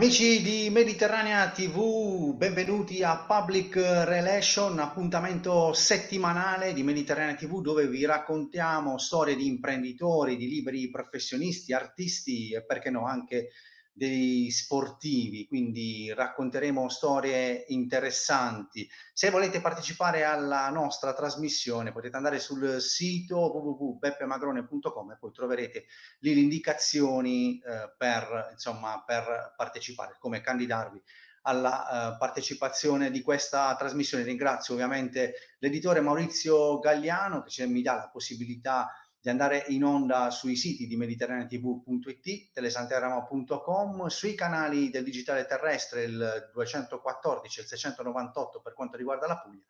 Amici di Mediterranea TV, benvenuti a Public Relation, appuntamento settimanale di Mediterranea TV dove vi raccontiamo storie di imprenditori, di liberi professionisti, artisti e perché no anche dei sportivi, quindi racconteremo storie interessanti. Se volete partecipare alla nostra trasmissione potete andare sul sito www.beppemagrone.com e poi troverete lì le indicazioni eh, per, insomma, per partecipare, come candidarvi alla uh, partecipazione di questa trasmissione. Ringrazio ovviamente l'editore Maurizio Gagliano che mi dà la possibilità di andare in onda sui siti di mediterraneatv.it, telesanteramo.com, sui canali del digitale terrestre il 214 e il 698 per quanto riguarda la Puglia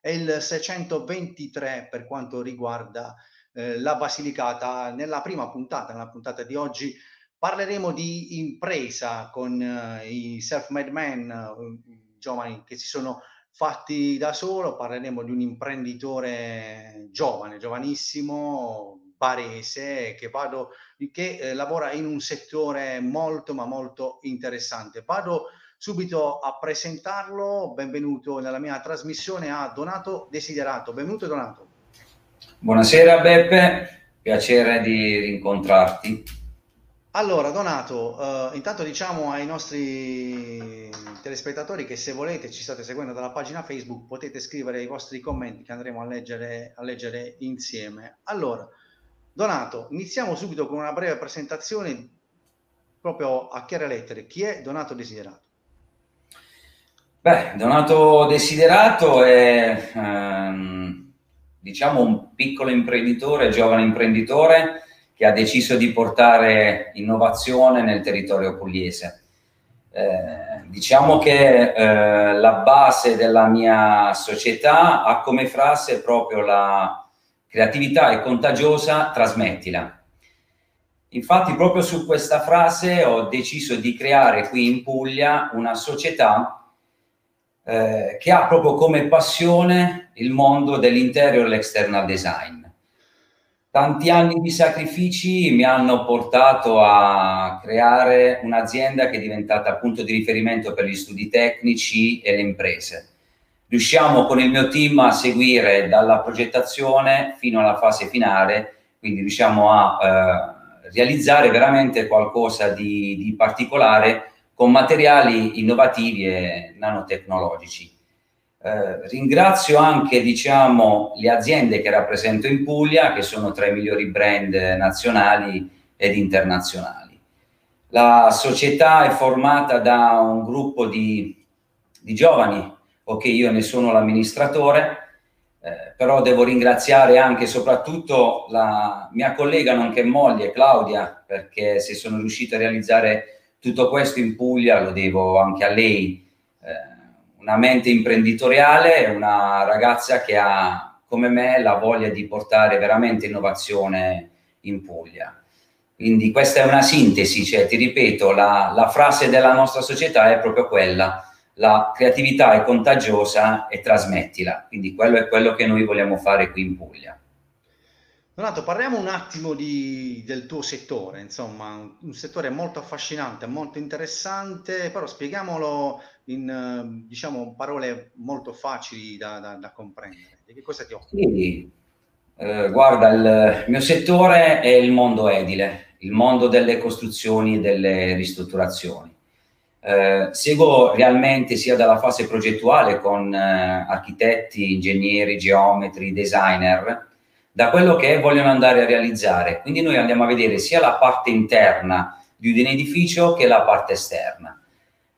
e il 623 per quanto riguarda eh, la Basilicata. Nella prima puntata, nella puntata di oggi, parleremo di impresa con eh, i self-made men, eh, giovani che si sono fatti da solo, parleremo di un imprenditore giovane, giovanissimo, barese, che, vado, che eh, lavora in un settore molto ma molto interessante. Vado subito a presentarlo, benvenuto nella mia trasmissione a Donato Desiderato. Benvenuto Donato. Buonasera Beppe, piacere di rincontrarti. Allora, Donato, eh, intanto diciamo ai nostri telespettatori che se volete, ci state seguendo dalla pagina Facebook, potete scrivere i vostri commenti che andremo a leggere, a leggere insieme. Allora, Donato, iniziamo subito con una breve presentazione proprio a chiare lettere. Chi è Donato Desiderato? Beh, Donato Desiderato è, ehm, diciamo, un piccolo imprenditore, giovane imprenditore che ha deciso di portare innovazione nel territorio pugliese. Eh, diciamo che eh, la base della mia società ha come frase proprio la creatività è contagiosa, trasmettila. Infatti proprio su questa frase ho deciso di creare qui in Puglia una società eh, che ha proprio come passione il mondo dell'interior e l'external design Tanti anni di sacrifici mi hanno portato a creare un'azienda che è diventata punto di riferimento per gli studi tecnici e le imprese. Riusciamo con il mio team a seguire dalla progettazione fino alla fase finale, quindi riusciamo a eh, realizzare veramente qualcosa di, di particolare con materiali innovativi e nanotecnologici. Eh, ringrazio anche diciamo, le aziende che rappresento in Puglia, che sono tra i migliori brand nazionali ed internazionali. La società è formata da un gruppo di, di giovani, ok, io ne sono l'amministratore, eh, però devo ringraziare anche e soprattutto la mia collega, nonché moglie, Claudia, perché se sono riuscito a realizzare tutto questo in Puglia lo devo anche a lei. Eh, una mente imprenditoriale, una ragazza che ha come me la voglia di portare veramente innovazione in Puglia. Quindi questa è una sintesi, cioè ti ripeto, la, la frase della nostra società è proprio quella, la creatività è contagiosa e trasmettila, quindi quello è quello che noi vogliamo fare qui in Puglia. Donato, parliamo un attimo di, del tuo settore, insomma, un settore molto affascinante, molto interessante, però spieghiamolo in diciamo, parole molto facili da, da, da comprendere. Di che cosa ti occupi? Sì. Eh, guarda, il mio settore è il mondo edile, il mondo delle costruzioni e delle ristrutturazioni. Eh, seguo realmente sia dalla fase progettuale con eh, architetti, ingegneri, geometri, designer, da quello che vogliono andare a realizzare. Quindi noi andiamo a vedere sia la parte interna di un edificio che la parte esterna.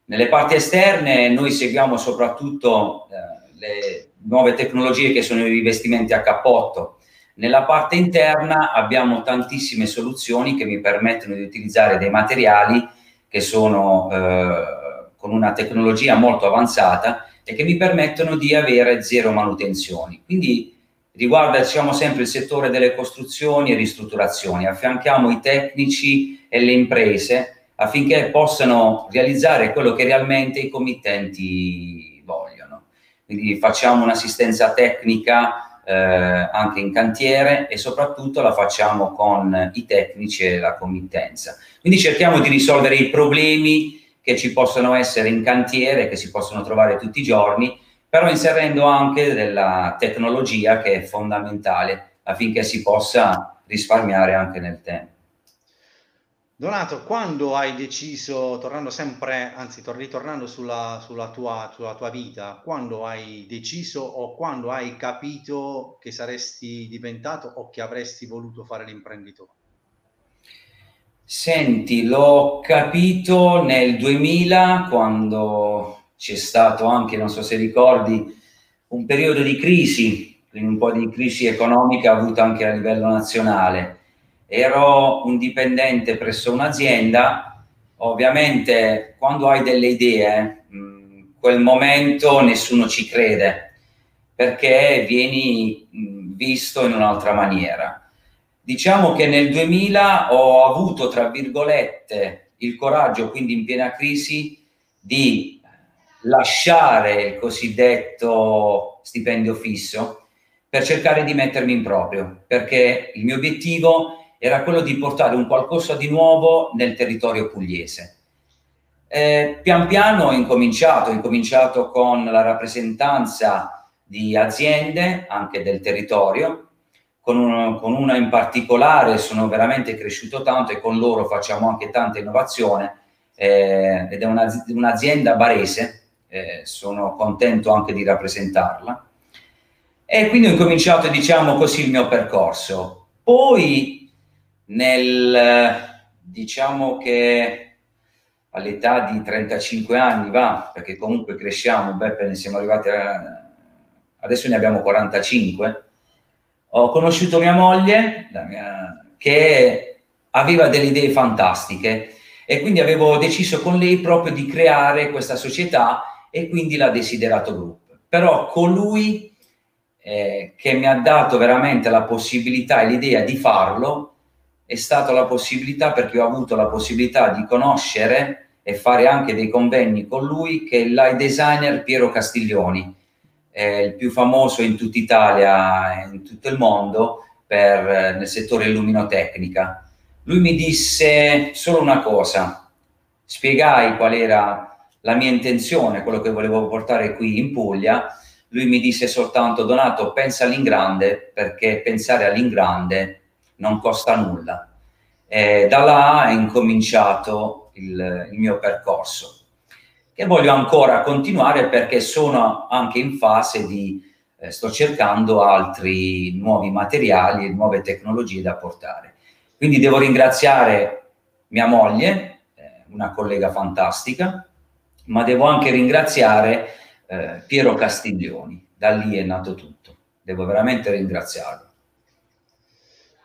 Nelle parti esterne noi seguiamo soprattutto eh, le nuove tecnologie che sono i rivestimenti a cappotto. Nella parte interna abbiamo tantissime soluzioni che mi permettono di utilizzare dei materiali che sono eh, con una tecnologia molto avanzata e che mi permettono di avere zero manutenzioni. Quindi riguarda diciamo, sempre il settore delle costruzioni e ristrutturazioni. Affianchiamo i tecnici e le imprese affinché possano realizzare quello che realmente i committenti vogliono. Quindi facciamo un'assistenza tecnica eh, anche in cantiere e soprattutto la facciamo con i tecnici e la committenza. Quindi cerchiamo di risolvere i problemi che ci possono essere in cantiere, che si possono trovare tutti i giorni, però inserendo anche della tecnologia che è fondamentale affinché si possa risparmiare anche nel tempo. Donato, quando hai deciso, tornando sempre, anzi ritornando sulla, sulla, tua, sulla tua vita, quando hai deciso o quando hai capito che saresti diventato o che avresti voluto fare l'imprenditore? Senti, l'ho capito nel 2000 quando c'è stato anche, non so se ricordi, un periodo di crisi, quindi un po' di crisi economica avuta anche a livello nazionale ero un dipendente presso un'azienda, ovviamente quando hai delle idee, in quel momento nessuno ci crede perché vieni visto in un'altra maniera. Diciamo che nel 2000 ho avuto, tra virgolette, il coraggio, quindi in piena crisi, di lasciare il cosiddetto stipendio fisso per cercare di mettermi in proprio, perché il mio obiettivo era quello di portare un qualcosa di nuovo nel territorio pugliese. Eh, pian piano ho incominciato, ho incominciato con la rappresentanza di aziende anche del territorio, con, uno, con una in particolare sono veramente cresciuto tanto e con loro facciamo anche tanta innovazione eh, ed è una, un'azienda barese, eh, sono contento anche di rappresentarla. E quindi ho incominciato, diciamo così, il mio percorso. Poi nel, diciamo che all'età di 35 anni va, perché comunque cresciamo, Beppe, ne siamo arrivati a, adesso ne abbiamo 45, ho conosciuto mia moglie, mia, che aveva delle idee fantastiche e quindi avevo deciso con lei proprio di creare questa società e quindi la Desiderato Group. Però colui eh, che mi ha dato veramente la possibilità e l'idea di farlo è stata la possibilità, perché ho avuto la possibilità di conoscere e fare anche dei convegni con lui, che è il designer Piero Castiglioni, è il più famoso in tutta Italia e in tutto il mondo per, nel settore illuminotecnica. Lui mi disse solo una cosa, spiegai qual era la mia intenzione, quello che volevo portare qui in Puglia, lui mi disse soltanto Donato pensa all'ingrande perché pensare all'ingrande non costa nulla. E da là è incominciato il, il mio percorso, che voglio ancora continuare perché sono anche in fase di, eh, sto cercando altri nuovi materiali e nuove tecnologie da portare. Quindi devo ringraziare mia moglie, eh, una collega fantastica, ma devo anche ringraziare eh, Piero Castiglioni, da lì è nato tutto. Devo veramente ringraziarlo.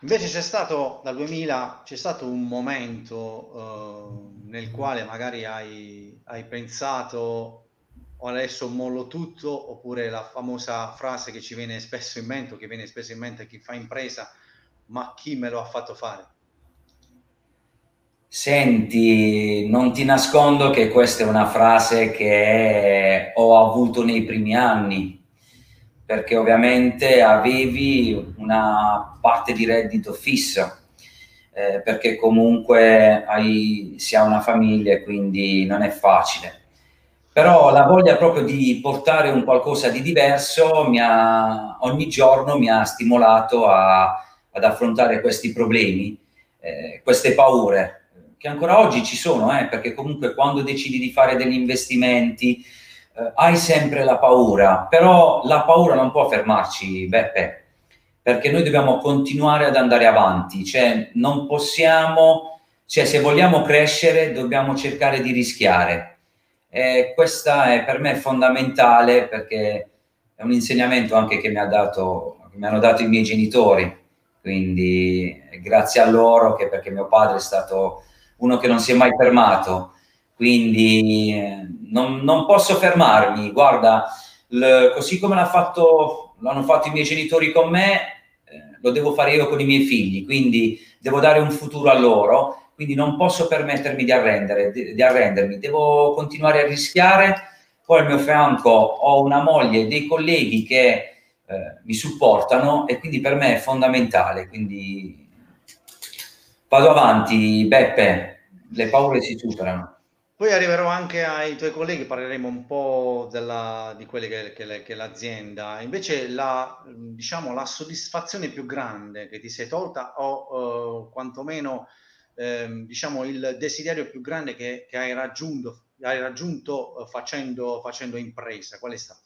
Invece c'è stato dal 2000 c'è stato un momento uh, nel quale magari hai, hai pensato o adesso mollo tutto oppure la famosa frase che ci viene spesso in mente, che viene spesso in mente chi fa impresa, ma chi me lo ha fatto fare? Senti, non ti nascondo che questa è una frase che ho avuto nei primi anni, perché ovviamente avevi una parte di reddito fisso, eh, perché comunque hai, si ha una famiglia e quindi non è facile. Però la voglia proprio di portare un qualcosa di diverso ha, ogni giorno mi ha stimolato a, ad affrontare questi problemi, eh, queste paure, che ancora oggi ci sono, eh, perché comunque quando decidi di fare degli investimenti, eh, hai sempre la paura, però la paura non può fermarci, Beppe, perché noi dobbiamo continuare ad andare avanti, cioè non possiamo, cioè se vogliamo crescere dobbiamo cercare di rischiare. E questa è per me fondamentale perché è un insegnamento anche che mi, ha dato, mi hanno dato i miei genitori, quindi grazie a loro che perché mio padre è stato uno che non si è mai fermato quindi eh, non, non posso fermarmi. Guarda, l, così come l'ha fatto, l'hanno fatto i miei genitori con me, eh, lo devo fare io con i miei figli, quindi devo dare un futuro a loro, quindi non posso permettermi di, arrendere, di, di arrendermi, devo continuare a rischiare. Poi al mio fianco ho una moglie e dei colleghi che eh, mi supportano e quindi per me è fondamentale. Quindi vado avanti, Beppe, le paure si superano. Poi arriverò anche ai tuoi colleghi, parleremo un po' della, di quelle che, che, che l'azienda. Invece la, diciamo, la soddisfazione più grande che ti sei tolta o eh, quantomeno eh, diciamo, il desiderio più grande che, che hai raggiunto, hai raggiunto eh, facendo, facendo impresa, qual è stato?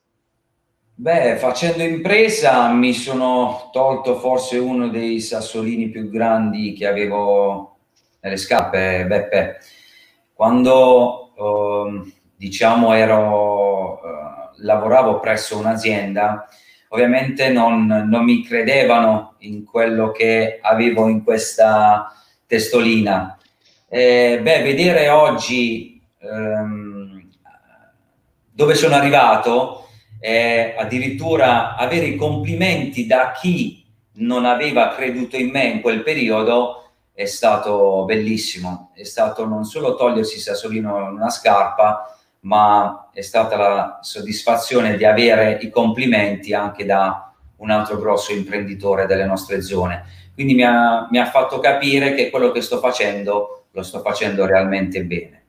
Beh, facendo impresa mi sono tolto forse uno dei sassolini più grandi che avevo nelle scarpe, Beppe quando eh, diciamo ero, eh, lavoravo presso un'azienda, ovviamente non, non, mi credevano in quello che avevo in questa testolina. Eh, beh, vedere oggi ehm, dove sono arrivato, eh, addirittura avere i complimenti da chi non aveva creduto in me in quel periodo, è stato bellissimo, è stato non solo togliersi sassolino in una scarpa, ma è stata la soddisfazione di avere i complimenti anche da un altro grosso imprenditore delle nostre zone. Quindi mi ha, mi ha fatto capire che quello che sto facendo lo sto facendo realmente bene.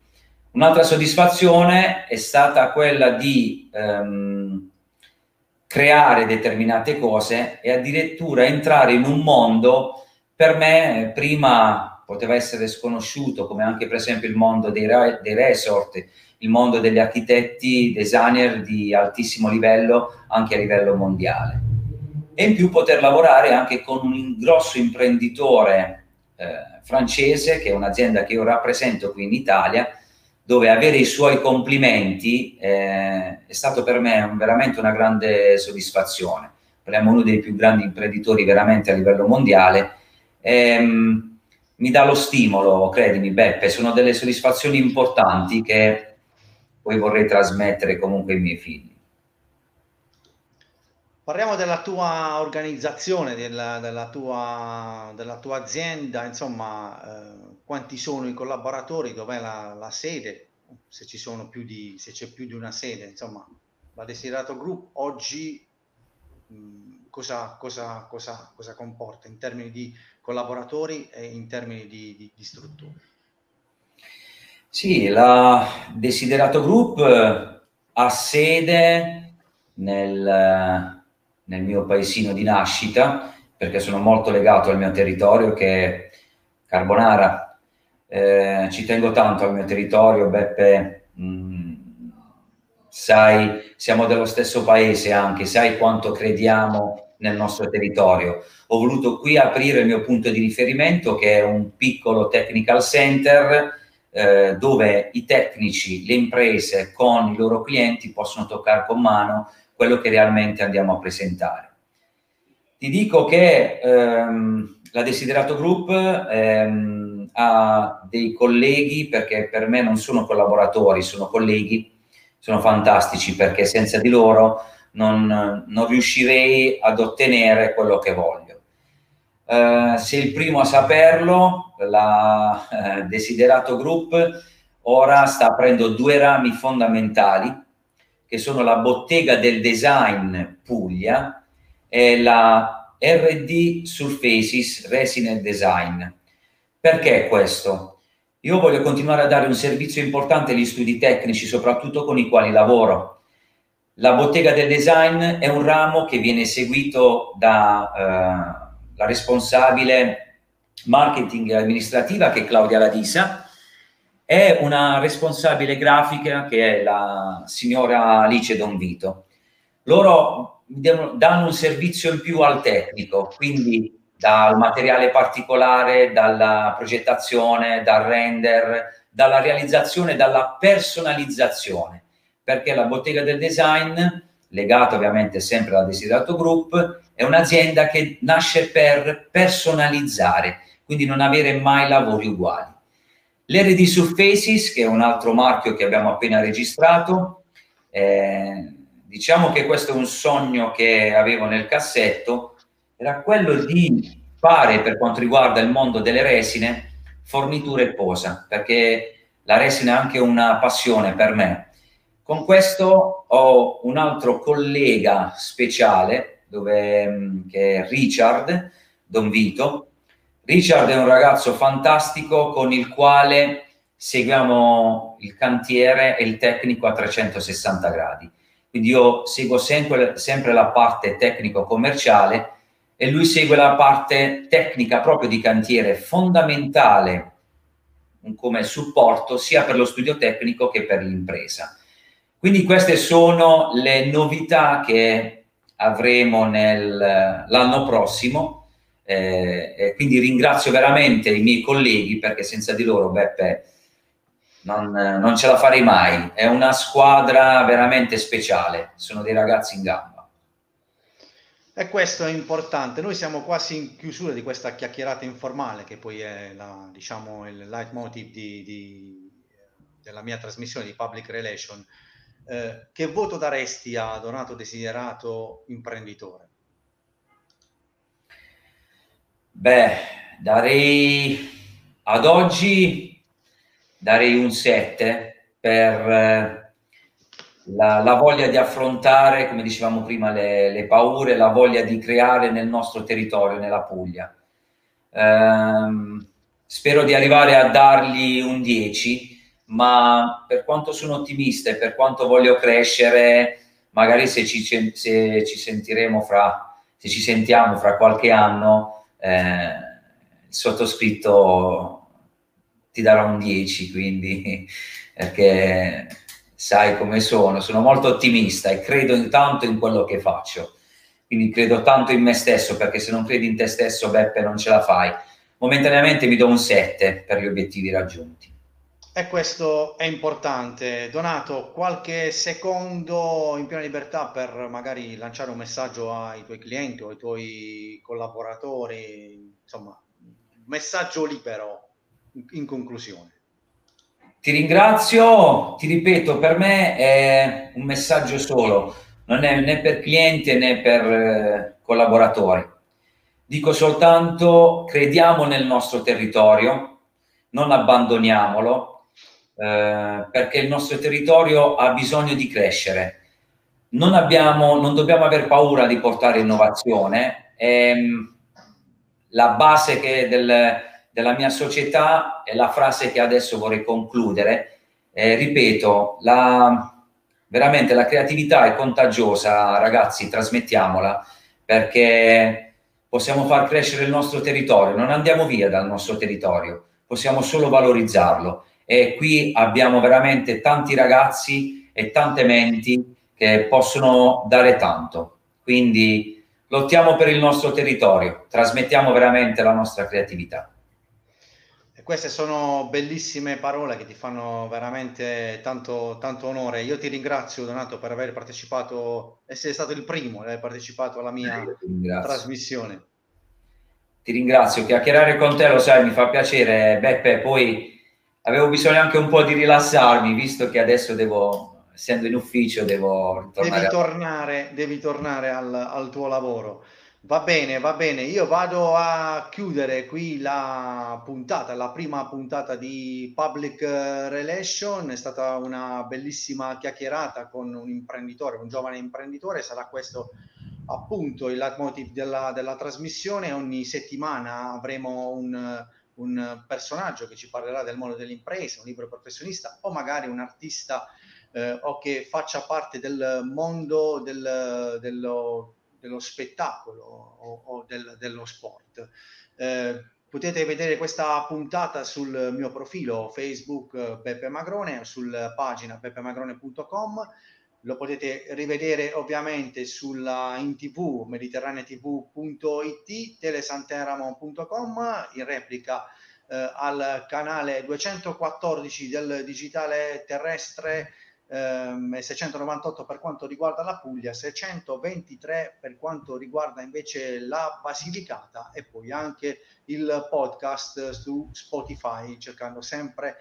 Un'altra soddisfazione è stata quella di ehm, creare determinate cose e addirittura entrare in un mondo per me prima poteva essere sconosciuto, come anche per esempio il mondo dei, dei resort, il mondo degli architetti, designer di altissimo livello, anche a livello mondiale. E in più poter lavorare anche con un grosso imprenditore eh, francese, che è un'azienda che io rappresento qui in Italia, dove avere i suoi complimenti eh, è stato per me veramente una grande soddisfazione. Parliamo uno dei più grandi imprenditori veramente a livello mondiale ehm, mi dà lo stimolo, credimi Beppe, sono delle soddisfazioni importanti che poi vorrei trasmettere comunque ai miei figli. Parliamo della tua organizzazione, della, della, tua, della tua, azienda, insomma, eh, quanti sono i collaboratori, dov'è la, la sede, se di, se c'è più di una sede, insomma, la Desiderato Group oggi mh, cosa, cosa, cosa, cosa comporta in termini di collaboratori e in termini di, di, di strutture? Sì, la Desiderato Group eh, ha sede nel, nel mio paesino di nascita, perché sono molto legato al mio territorio che è Carbonara. Eh, ci tengo tanto al mio territorio, Beppe, mh, mm, sai, siamo dello stesso paese anche, sai quanto crediamo nel nostro territorio. Ho voluto qui aprire il mio punto di riferimento che è un piccolo technical center eh, dove i tecnici, le imprese con i loro clienti possono toccare con mano quello che realmente andiamo a presentare. Ti dico che ehm, la Desiderato Group ehm, ha dei colleghi, perché per me non sono collaboratori, sono colleghi, sono fantastici perché senza di loro non, non riuscirei ad ottenere quello che voglio. Uh, sei il primo a saperlo, la uh, Desiderato Group ora sta aprendo due rami fondamentali che sono la bottega del design Puglia e la RD Surfaces Resident Design. Perché questo? Io voglio continuare a dare un servizio importante agli studi tecnici, soprattutto con i quali lavoro la bottega del design è un ramo che viene seguito dalla eh, responsabile marketing amministrativa che è Claudia Ladisa e una responsabile grafica che è la signora Alice Don Vito. Loro danno un servizio in più al tecnico, quindi dal materiale particolare, dalla progettazione, dal render, dalla realizzazione, dalla personalizzazione perché la bottega del design, legata ovviamente sempre alla Desiderato Group, è un'azienda che nasce per personalizzare, quindi non avere mai lavori uguali. L'RD Surfaces, che è un altro marchio che abbiamo appena registrato, eh, diciamo che questo è un sogno che avevo nel cassetto, era quello di fare per quanto riguarda il mondo delle resine forniture e posa, perché la resina è anche una passione per me con questo ho un altro collega speciale dove, mm, che è Richard Don Vito. Richard è un ragazzo fantastico con il quale seguiamo il cantiere e il tecnico a 360 gradi. Quindi io seguo sempre, sempre la parte tecnico-commerciale e lui segue la parte tecnica proprio di cantiere, fondamentale come supporto sia per lo studio tecnico che per l'impresa. Quindi queste sono le novità che avremo l'anno prossimo. Eh, quindi ringrazio veramente i miei colleghi perché senza di loro Beppe non, non ce la farei mai. È una squadra veramente speciale, sono dei ragazzi in gamba. E questo è importante. Noi siamo quasi in chiusura di questa chiacchierata informale, che poi è la, diciamo, il leitmotiv di, di, della mia trasmissione di Public Relation. Eh, che voto daresti a Donato Desiderato imprenditore? Beh, darei ad oggi darei un 7 per eh, la, la, voglia di affrontare, come dicevamo prima, le, le, paure, la voglia di creare nel nostro territorio, nella Puglia. Ehm, spero di arrivare a dargli un 10 ma per quanto sono ottimista e per quanto voglio crescere, magari se ci, se ci sentiremo fra, se ci sentiamo fra qualche anno, eh, il sottoscritto ti darà un 10, quindi perché sai come sono, sono molto ottimista e credo tanto in quello che faccio. Quindi credo tanto in me stesso, perché se non credi in te stesso, Beppe, non ce la fai. Momentaneamente mi do un 7 per gli obiettivi raggiunti. E questo è importante. Donato, qualche secondo in piena libertà per magari lanciare un messaggio ai tuoi clienti o ai tuoi collaboratori, insomma, messaggio libero in conclusione. Ti ringrazio, ti ripeto, per me è un messaggio solo, non è né per clienti né per eh, collaboratori. Dico soltanto crediamo nel nostro territorio, non abbandoniamolo, eh, perché il nostro territorio ha bisogno di crescere. Non, abbiamo, non dobbiamo aver paura di portare innovazione. Ehm, la base del, della mia società è la frase che adesso vorrei concludere. Eh, ripeto, la, veramente la creatività è contagiosa, ragazzi, trasmettiamola perché possiamo far crescere il nostro territorio, non andiamo via dal nostro territorio, possiamo solo valorizzarlo e qui abbiamo veramente tanti ragazzi e tante menti che possono dare tanto. Quindi lottiamo per il nostro territorio, trasmettiamo veramente la nostra creatività. Queste sono bellissime parole che ti fanno veramente tanto, tanto onore. Io ti ringrazio Donato per aver partecipato, essere stato il primo ad aver partecipato alla mia trasmissione. Ti ringrazio, chiacchierare con te lo sai, mi fa piacere. Beppe, poi avevo bisogno anche un po' di rilassarmi, visto che adesso devo, essendo in ufficio, devo tornare. Devi tornare, devi tornare al, al tuo lavoro. Va bene, va bene. Io vado a chiudere qui la puntata, la prima puntata di Public Relation. È stata una bellissima chiacchierata con un imprenditore, un giovane imprenditore. Sarà questo appunto il leitmotiv della, della trasmissione. Ogni settimana avremo un un personaggio che ci parlerà del mondo dell'impresa, un libro professionista o magari un artista eh, o che faccia parte del mondo del, dello, dello, spettacolo o, o del, dello sport. Eh, potete vedere questa puntata sul mio profilo Facebook eh, Beppe Magrone, sulla pagina beppemagrone.com lo potete rivedere ovviamente sulla in tv mediterraneatv.it telesanteramo.com in replica eh, al canale 214 del digitale terrestre ehm, e 698 per quanto riguarda la Puglia 623 per quanto riguarda invece la Basilicata e poi anche il podcast su Spotify cercando sempre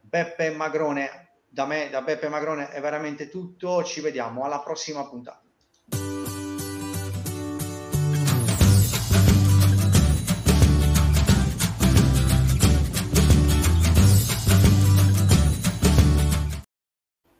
Beppe Magrone da me, da Beppe Magrone è veramente tutto. Ci vediamo alla prossima puntata.